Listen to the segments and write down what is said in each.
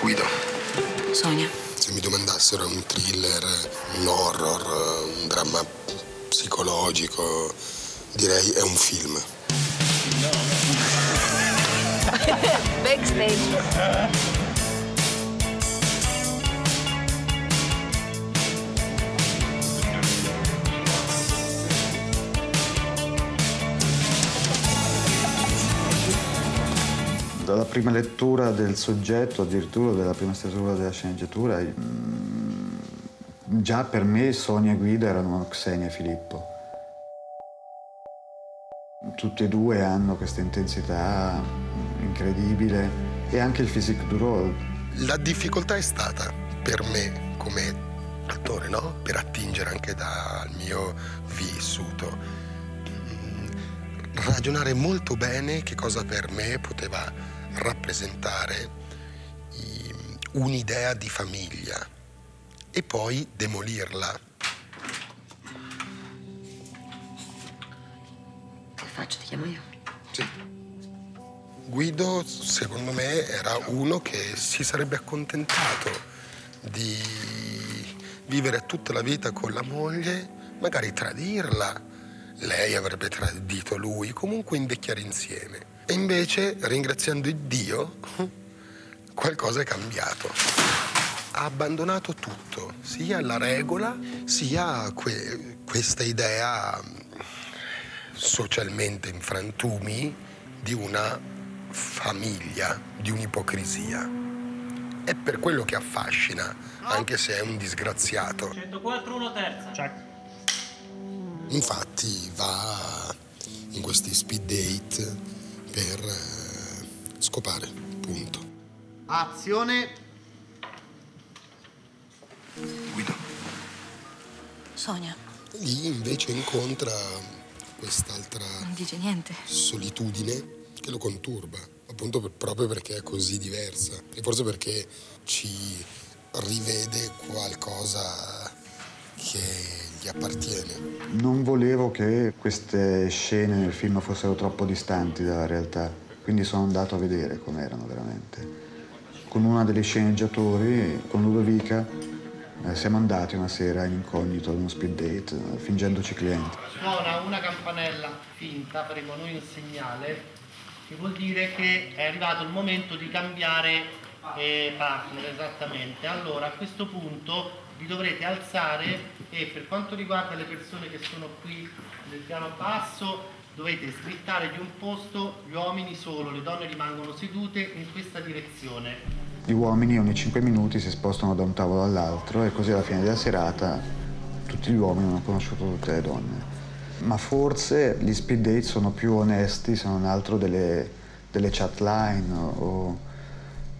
Guido, Sonia. se mi domandassero un thriller, un horror, un dramma psicologico, direi è un film. Backstage. Prima lettura del soggetto, addirittura dalla prima stesura della sceneggiatura, mm, già per me Sonia e Guido erano Xenia e Filippo. Tutti e due hanno questa intensità incredibile e anche il physique du role. La difficoltà è stata per me come attore, no? Per attingere anche dal mio vissuto. mm, Ragionare molto bene che cosa per me poteva rappresentare i- un'idea di famiglia e poi demolirla. Che faccio? Ti chiamo io? Sì. Guido, secondo me, era uno che si sarebbe accontentato di vivere tutta la vita con la moglie, magari tradirla. Lei avrebbe tradito lui, comunque invecchiare insieme. E invece, ringraziando Dio, qualcosa è cambiato. Ha abbandonato tutto, sia la regola, sia que- questa idea socialmente in frantumi di una famiglia, di un'ipocrisia. È per quello che affascina, anche se è un disgraziato. 104 terza. Infatti va in questi speed date per eh, scopare, punto. Azione. Guido. Sonia. Lì invece incontra quest'altra Non dice niente. solitudine che lo conturba, appunto per- proprio perché è così diversa e forse perché ci rivede qualcosa che gli appartiene. Non volevo che queste scene nel film fossero troppo distanti dalla realtà, quindi sono andato a vedere com'erano veramente. Con una delle sceneggiatori, con Ludovica, eh, siamo andati una sera in incognito ad uno speed date, eh, fingendoci clienti. Suona una campanella finta, faremo noi un segnale, che vuol dire che è arrivato il momento di cambiare eh, partner esattamente. Allora a questo punto vi dovrete alzare e per quanto riguarda le persone che sono qui nel piano basso dovete slittare di un posto, gli uomini solo, le donne rimangono sedute in questa direzione. Gli uomini ogni 5 minuti si spostano da un tavolo all'altro e così alla fine della serata tutti gli uomini hanno conosciuto tutte le donne. Ma forse gli speed date sono più onesti se non altro delle, delle chat line o, o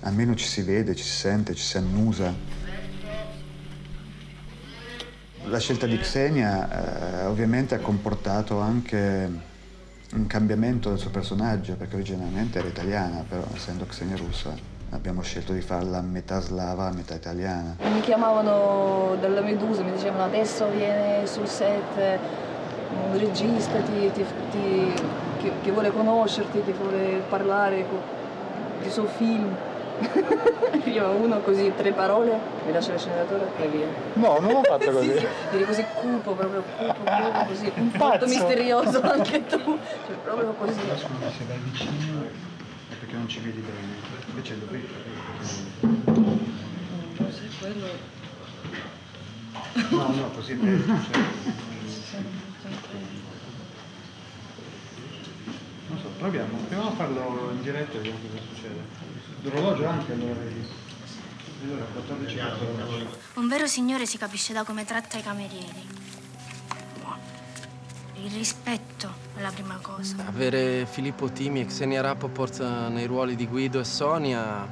almeno ci si vede, ci si sente, ci si annusa. La scelta di Xenia eh, ovviamente ha comportato anche un cambiamento del suo personaggio perché originalmente era italiana, però essendo Xenia russa abbiamo scelto di farla metà slava, metà italiana. Mi chiamavano dalla Medusa, mi dicevano adesso viene sul set un regista ti- ti- ti- che, che vuole conoscerti, che vuole parlare co- di suo film. Io uno così, tre parole, mi lascia il sceneggiatore e via. No, non l'ho fatto così. Sì, sì, eri così cupo, proprio cupo, cupo, così, un molto misterioso anche tu, cioè proprio così. Scusa, se vai vicino è perché non ci vedi bene. Invece lo vedi. Forse quello... No, no, così è peggio. cioè. Non so, proviamo. Proviamo a farlo in diretta e vediamo cosa succede. L'orologio anche allora vedi. Allora, 14 Un vero signore si capisce da come tratta i camerieri. Il rispetto è la prima cosa. Avere Filippo Timi e Xenia Rappaport nei ruoli di Guido e Sonia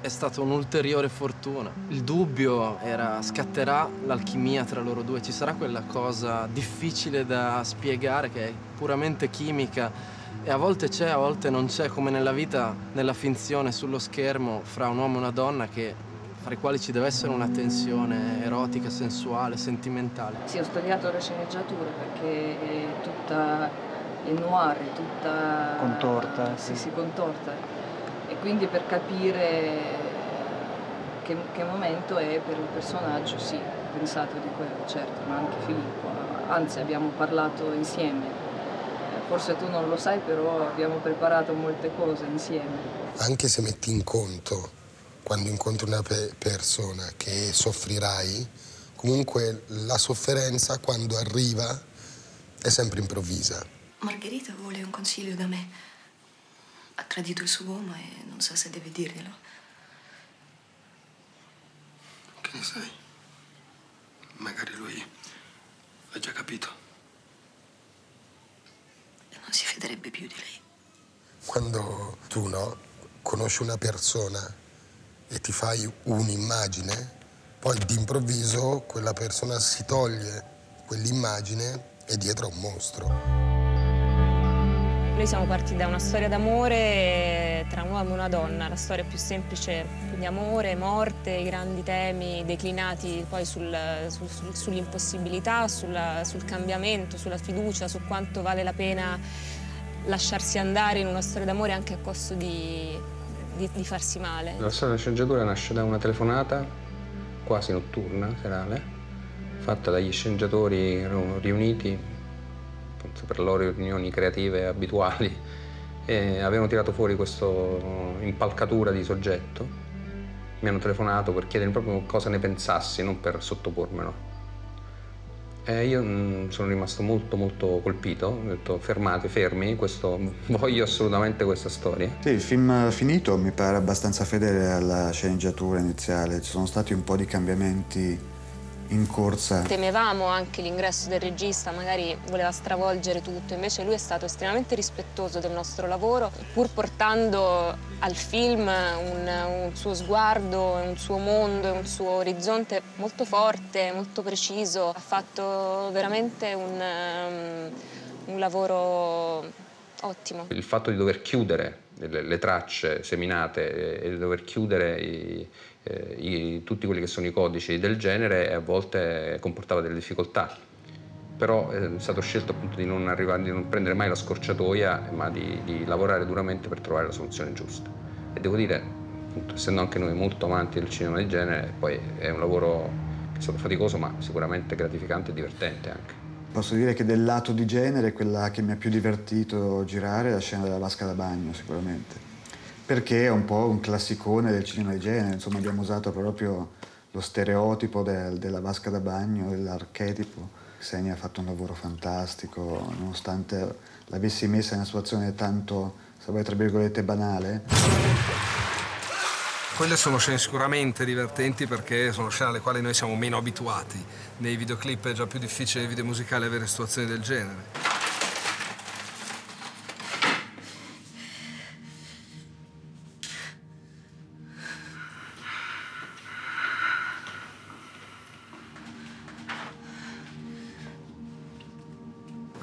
è stata un'ulteriore fortuna. Il dubbio era scatterà l'alchimia tra loro due, ci sarà quella cosa difficile da spiegare che è puramente chimica e a volte c'è, a volte non c'è, come nella vita, nella finzione sullo schermo fra un uomo e una donna che fra i quali ci deve essere una tensione erotica, sensuale, sentimentale. Sì, ho studiato la sceneggiatura perché è tutta è noir, è tutta Contorta, Sì, sì. sì, contorta. E quindi per capire che, che momento è per il personaggio, sì, ho pensato di quello, certo, ma anche Filippo, anzi abbiamo parlato insieme. Forse tu non lo sai, però abbiamo preparato molte cose insieme. Anche se metti in conto, quando incontri una pe- persona, che soffrirai, comunque la sofferenza quando arriva è sempre improvvisa. Margherita vuole un consiglio da me. Ha tradito il suo uomo e non sa se deve dirglielo. Che ne sai? Magari lui ha già capito. Non si fiderebbe più di lei. Quando tu, no, conosci una persona e ti fai un'immagine, poi d'improvviso quella persona si toglie quell'immagine e dietro è un mostro. Noi siamo partiti da una storia d'amore tra un uomo e una donna, la storia più semplice di amore, morte, i grandi temi declinati poi sul, sul, sul, sull'impossibilità, sulla, sul cambiamento, sulla fiducia, su quanto vale la pena lasciarsi andare in una storia d'amore anche a costo di, di, di farsi male. La storia della sceneggiatura nasce da una telefonata quasi notturna, serale, fatta dagli sceneggiatori riuniti per loro riunioni creative abituali e avevano tirato fuori questa impalcatura di soggetto. Mi hanno telefonato per chiedermi proprio cosa ne pensassi, non per sottopormelo. E io mh, sono rimasto molto molto colpito, ho detto fermate, fermi, questo, voglio assolutamente questa storia. Sì, il film finito mi pare abbastanza fedele alla sceneggiatura iniziale, ci sono stati un po' di cambiamenti in corsa. Temevamo anche l'ingresso del regista, magari voleva stravolgere tutto, invece lui è stato estremamente rispettoso del nostro lavoro, pur portando al film un, un suo sguardo, un suo mondo, un suo orizzonte molto forte, molto preciso. Ha fatto veramente un, um, un lavoro ottimo. Il fatto di dover chiudere le, le tracce seminate e di dover chiudere i, eh, i, tutti quelli che sono i codici del genere a volte comportava delle difficoltà. Però eh, è stato scelto appunto di non, arrivare, di non prendere mai la scorciatoia, ma di, di, lavorare duramente per trovare la soluzione giusta. E devo dire, appunto, essendo anche noi molto amanti del cinema di genere, poi è un lavoro che è stato faticoso, ma sicuramente gratificante e divertente anche. Posso dire che del lato di genere quella che mi ha più divertito girare è la scena della vasca da bagno, sicuramente perché è un po' un classicone del cinema di genere, insomma abbiamo usato proprio lo stereotipo del, della vasca da bagno, dell'archetipo. Xenia ha fatto un lavoro fantastico, nonostante l'avessi messa in una situazione tanto, se vuoi, tra virgolette, banale. Quelle sono scene sicuramente divertenti perché sono scene alle quali noi siamo meno abituati. Nei videoclip è già più difficile nei video musicali avere situazioni del genere.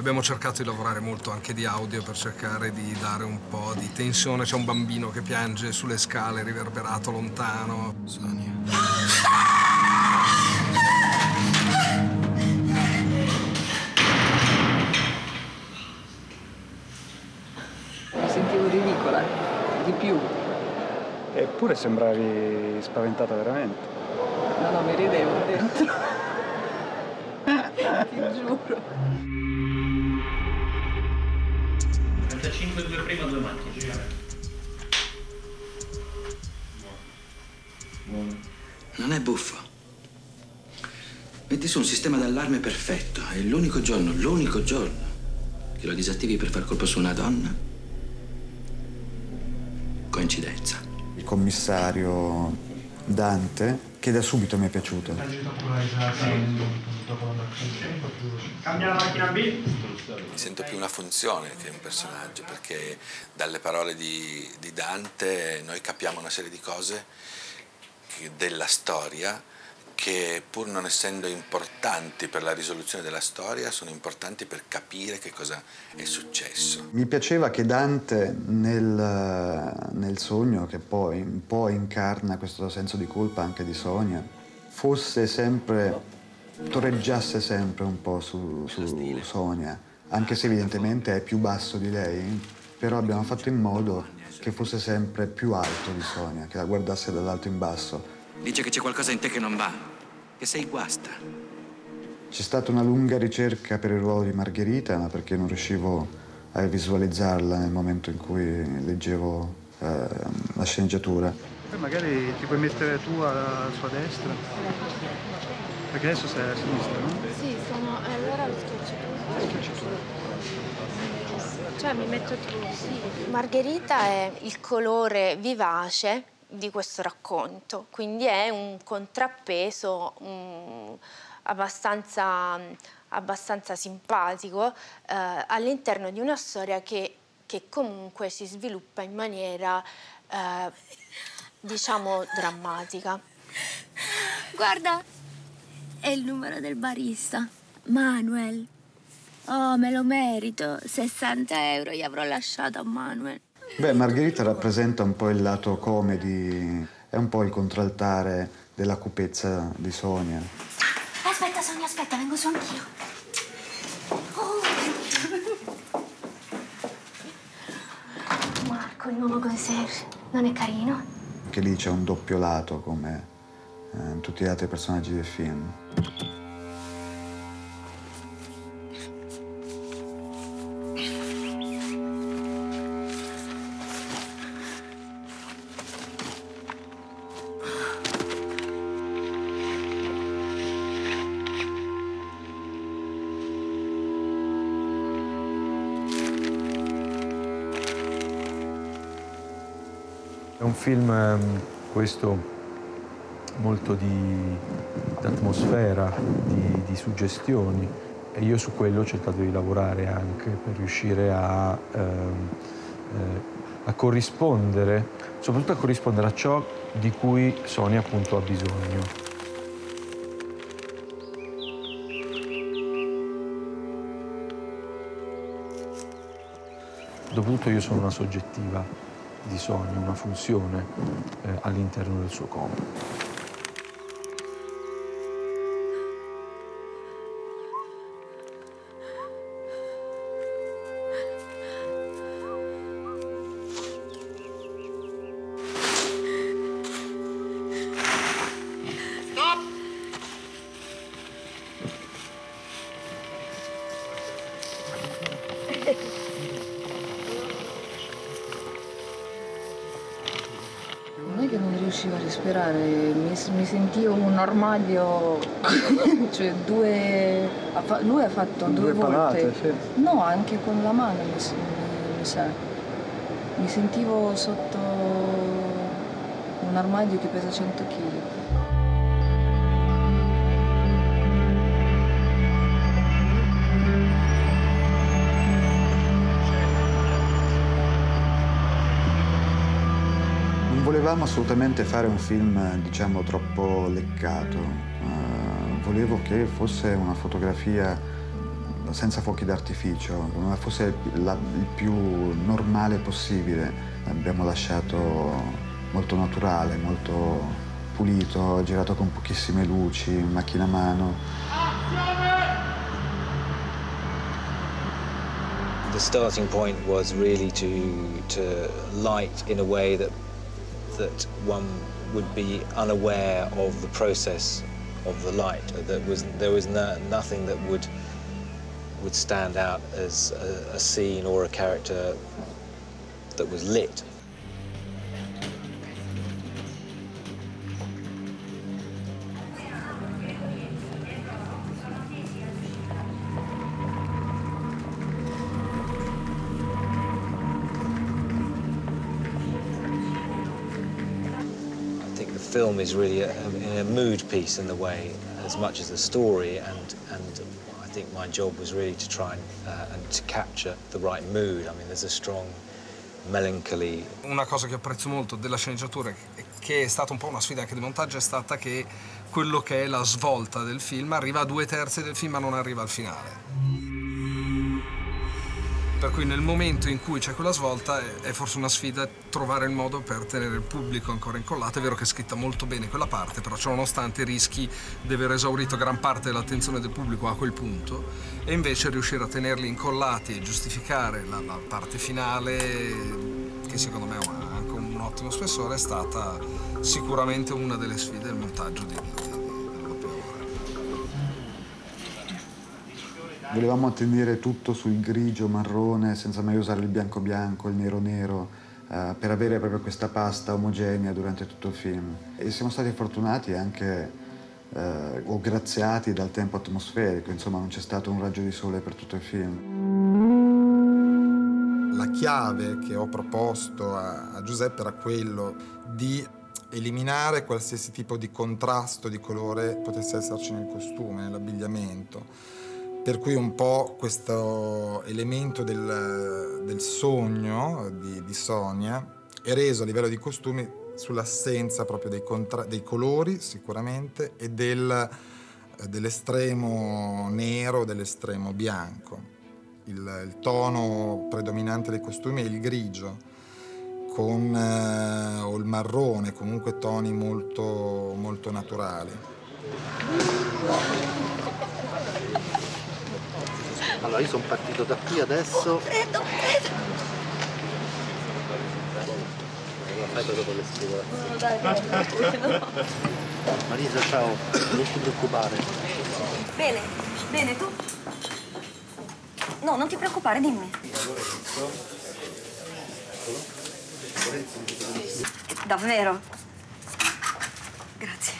Abbiamo cercato di lavorare molto anche di audio per cercare di dare un po' di tensione. C'è un bambino che piange sulle scale, riverberato lontano. Sonia. Mi sentivo ridicola, di più. Eppure sembravi spaventata veramente. No, no, mi ridevo dentro. Ti giuro. 35, due prima, due macchine. Non è buffo. Metti su un sistema d'allarme perfetto. È l'unico giorno, l'unico giorno che lo disattivi per far colpo su una donna. Coincidenza. Il commissario Dante, che da subito mi è piaciuto. Cambia la macchina B. Mi sento più una funzione che un personaggio, perché dalle parole di, di Dante noi capiamo una serie di cose della storia che pur non essendo importanti per la risoluzione della storia, sono importanti per capire che cosa è successo. Mi piaceva che Dante nel, nel sogno, che poi un po' incarna questo senso di colpa anche di Sonia, fosse sempre, torreggiasse sempre un po' su, su Sonia, anche se evidentemente è più basso di lei, però abbiamo fatto in modo che fosse sempre più alto di Sonia, che la guardasse dall'alto in basso Dice che c'è qualcosa in te che non va, che sei guasta. C'è stata una lunga ricerca per il ruolo di Margherita, ma perché non riuscivo a visualizzarla nel momento in cui leggevo eh, la sceneggiatura. Poi magari ti puoi mettere tu alla sua destra. Perché adesso sei a sinistra, no? Sì, sono. eh, Allora lo schiacci tu. Schiacci tu. Cioè mi metto tu, sì. Margherita è il colore vivace di questo racconto, quindi è un contrappeso mm, abbastanza, abbastanza simpatico eh, all'interno di una storia che, che comunque si sviluppa in maniera, eh, diciamo, drammatica. Guarda, è il numero del barista, Manuel. Oh, me lo merito. 60 euro gli avrò lasciato a Manuel. Beh, Margherita rappresenta un po' il lato comedy, è un po' il contraltare della cupezza di Sonia. Aspetta, Sonia, aspetta, vengo su anch'io. Oh. Marco, il nuovo concierge, non è carino? Che lì c'è un doppio lato come eh, in tutti gli altri personaggi del film. È un film, ehm, questo, molto di atmosfera, di, di suggestioni e io su quello ho cercato di lavorare anche per riuscire a, ehm, eh, a corrispondere, soprattutto a corrispondere a ciò di cui Sonia appunto ha bisogno. Dopotutto io sono una soggettiva di Sonia, una funzione eh, all'interno del suo corpo. Respirare, mi, mi sentivo un armadio, cioè due... lui ha fatto due, Due volte. palate, sì. No, anche con la mano mi- mi sa. Mi sentivo sotto un armadio che pesa 100 kg. Volevamo assolutamente fare un film, diciamo, troppo leccato. Eh, volevo che fosse una fotografia senza fuochi d'artificio, fosse la- il più normale possibile. Abbiamo lasciato molto naturale, molto pulito, girato con pochissime luci, macchina a mano. The starting point was really to to light in a way that that one would be unaware of the process of the light. That was there was no, nothing that would would stand out as a, a scene or a character that was lit. Film is really a, a, a mood piece in the way, as much as the story, and and I think my job was really to try and, uh, and to capture the right mood. I mean, there's a strong melancholy. Una cosa che apprezzo molto della sceneggiatura, che è stata un po' una sfida anche di montaggio, è stata che quello che è la svolta del film arriva a due terzi del film ma non arriva al finale. Per cui nel momento in cui c'è quella svolta è- forse una sfida trovare il modo per tenere il pubblico ancora incollato. È vero che è scritta molto bene quella parte, però ciononostante rischi di aver esaurito gran parte dell'attenzione del pubblico a quel punto e invece riuscire a tenerli incollati e giustificare la, la parte finale, che secondo me ha anche un ottimo spessore, è stata sicuramente una delle sfide del montaggio di, Volevamo tenere tutto sul grigio, marrone, senza mai usare il bianco bianco, il nero nero, eh, per avere proprio questa pasta omogenea durante tutto il film. E siamo stati fortunati anche eh, o graziati dal tempo atmosferico, insomma non c'è stato un raggio di sole per tutto il film. La chiave che ho proposto a, a Giuseppe era quello di eliminare qualsiasi tipo di contrasto di colore potesse esserci nel costume, nell'abbigliamento. Per cui un po' questo elemento del, del sogno di, di Sonia è reso a livello di costumi sull'assenza proprio dei, contra- dei colori sicuramente e del, dell'estremo nero, dell'estremo bianco. Il, il, tono predominante dei costumi è il grigio, con, eh, o il marrone, comunque toni molto, molto naturali. Allora io sono partito da qui adesso. Freddo, freddo. Fai dopo le spiegazioni. No, dai, tranquillo. Marisa, ciao, non ti preoccupare. Bene, bene, tu? No, non ti preoccupare, dimmi. Davvero? Grazie.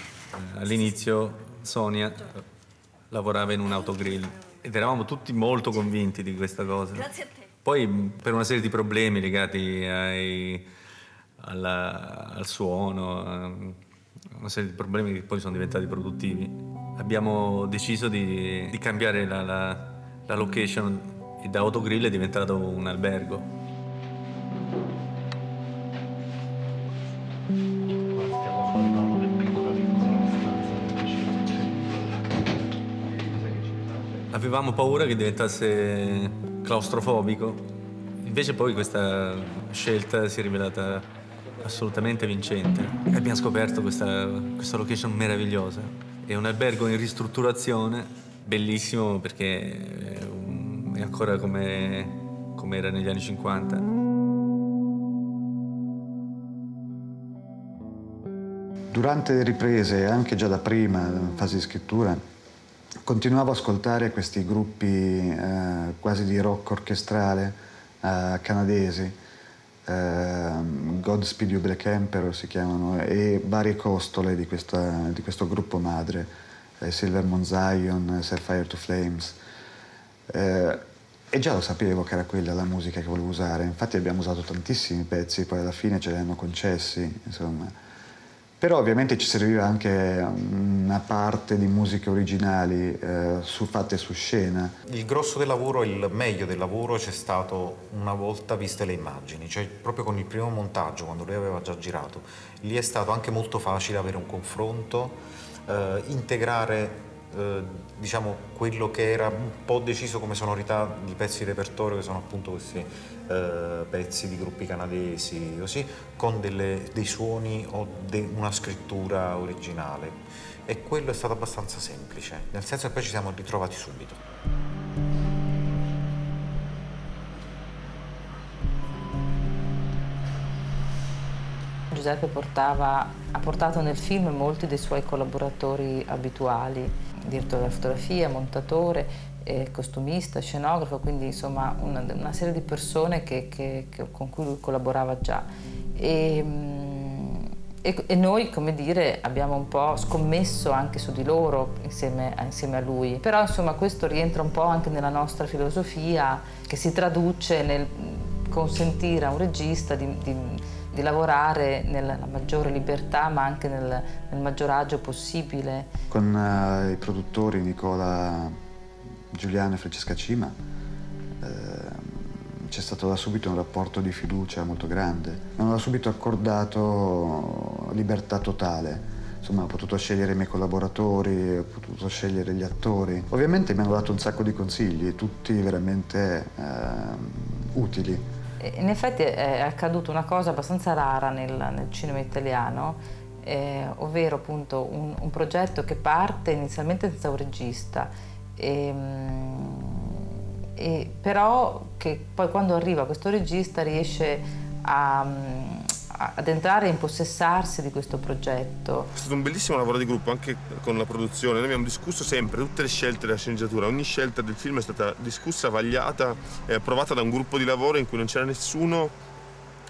All'inizio Sonia lavorava in un autogrill ed eravamo tutti molto convinti di questa cosa. Grazie a te. Poi per una serie di problemi legati ai, alla, al suono, una serie di problemi che poi sono diventati produttivi, abbiamo deciso di, di cambiare la, la, la location e da autogrill è diventato un albergo. Avevamo paura che diventasse claustrofobico, invece poi questa scelta si è rivelata assolutamente vincente abbiamo scoperto questa, questa location meravigliosa. È un albergo in ristrutturazione, bellissimo perché è ancora come, come era negli anni 50. Durante le riprese anche già da prima, in fase di scrittura, continuavo ad ascoltare questi gruppi eh, quasi di rock orchestrale eh, canadesi, eh, Godspeed You Black Emperor si chiamano, e varie costole di, questa, di questo gruppo madre, eh, Silver Moon Zion, Set Fire to Flames. Eh, e già lo sapevo che era quella la musica che volevo usare, infatti abbiamo usato tantissimi pezzi, poi alla fine ce li hanno concessi, insomma. Però ovviamente ci serviva anche una parte di musiche originali eh, su, fatte su scena. Il grosso del lavoro, il meglio del lavoro c'è stato una volta viste le immagini, cioè proprio con il primo montaggio, quando lui aveva già girato. Lì è stato anche molto facile avere un confronto, eh, integrare eh, diciamo quello che era un po' deciso come sonorità di pezzi di repertorio che sono appunto questi eh, pezzi di gruppi canadesi così con delle, dei suoni o de, una scrittura originale. E quello è stato abbastanza semplice nel senso che poi ci siamo ritrovati subito. Giuseppe portava, ha portato nel film molti dei suoi collaboratori abituali, direttore della fotografia, montatore, costumista, scenografo, quindi insomma una, una serie di persone che, che, che, con cui lui collaborava già. E, e, e, noi, come dire, abbiamo un po' scommesso anche su di loro insieme, insieme, a lui. Però insomma questo rientra un po' anche nella nostra filosofia che si traduce nel consentire a un regista di, di di lavorare nella maggiore libertà ma anche nel, nel maggior agio possibile. Con uh, i produttori Nicola Giuliano e Francesca Cima eh, c'è stato da subito un rapporto di fiducia molto grande. Mi hanno da subito accordato libertà totale. Insomma, ho potuto scegliere i miei collaboratori, ho potuto scegliere gli attori. Ovviamente mi hanno dato un sacco di consigli, tutti veramente eh, utili. In effetti è accaduta una cosa abbastanza rara nel, nel cinema italiano, eh, ovvero appunto un, un, progetto che parte inizialmente senza un regista, e, ehm, e, però che poi quando arriva questo regista riesce a, ad entrare e impossessarsi di questo progetto. È stato un bellissimo lavoro di gruppo anche con la produzione. Noi abbiamo discusso sempre tutte le scelte della sceneggiatura. Ogni scelta del film è stata discussa, vagliata e approvata da un gruppo di lavoro in cui non c'era nessuno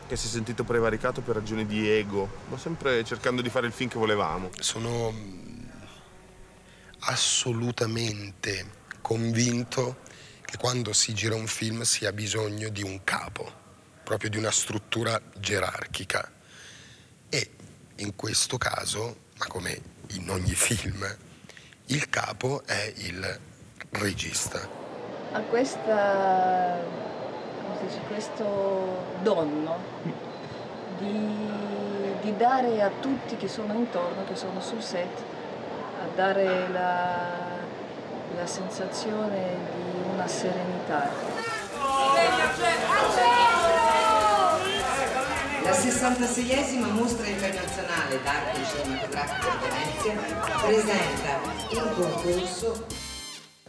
che si è sentito prevaricato per ragioni di ego, ma sempre cercando di fare il film che volevamo. Sono assolutamente convinto che quando si gira un film si ha bisogno di un capo, proprio di una struttura gerarchica. E in questo caso, ma come in ogni film, il capo è il regista. A questa, come si dice, questo dono di, di dare a tutti che sono intorno, che sono sul set, dare la, la sensazione di una serenità. La 66esima mostra internazionale d'arte cinematografica di Venezia presenta in concorso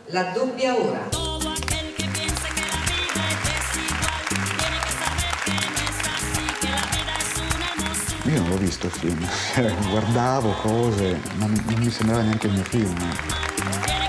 La doppia ora. Io non l'ho visto il film, guardavo cose, non, non mi sembrava neanche il mio film.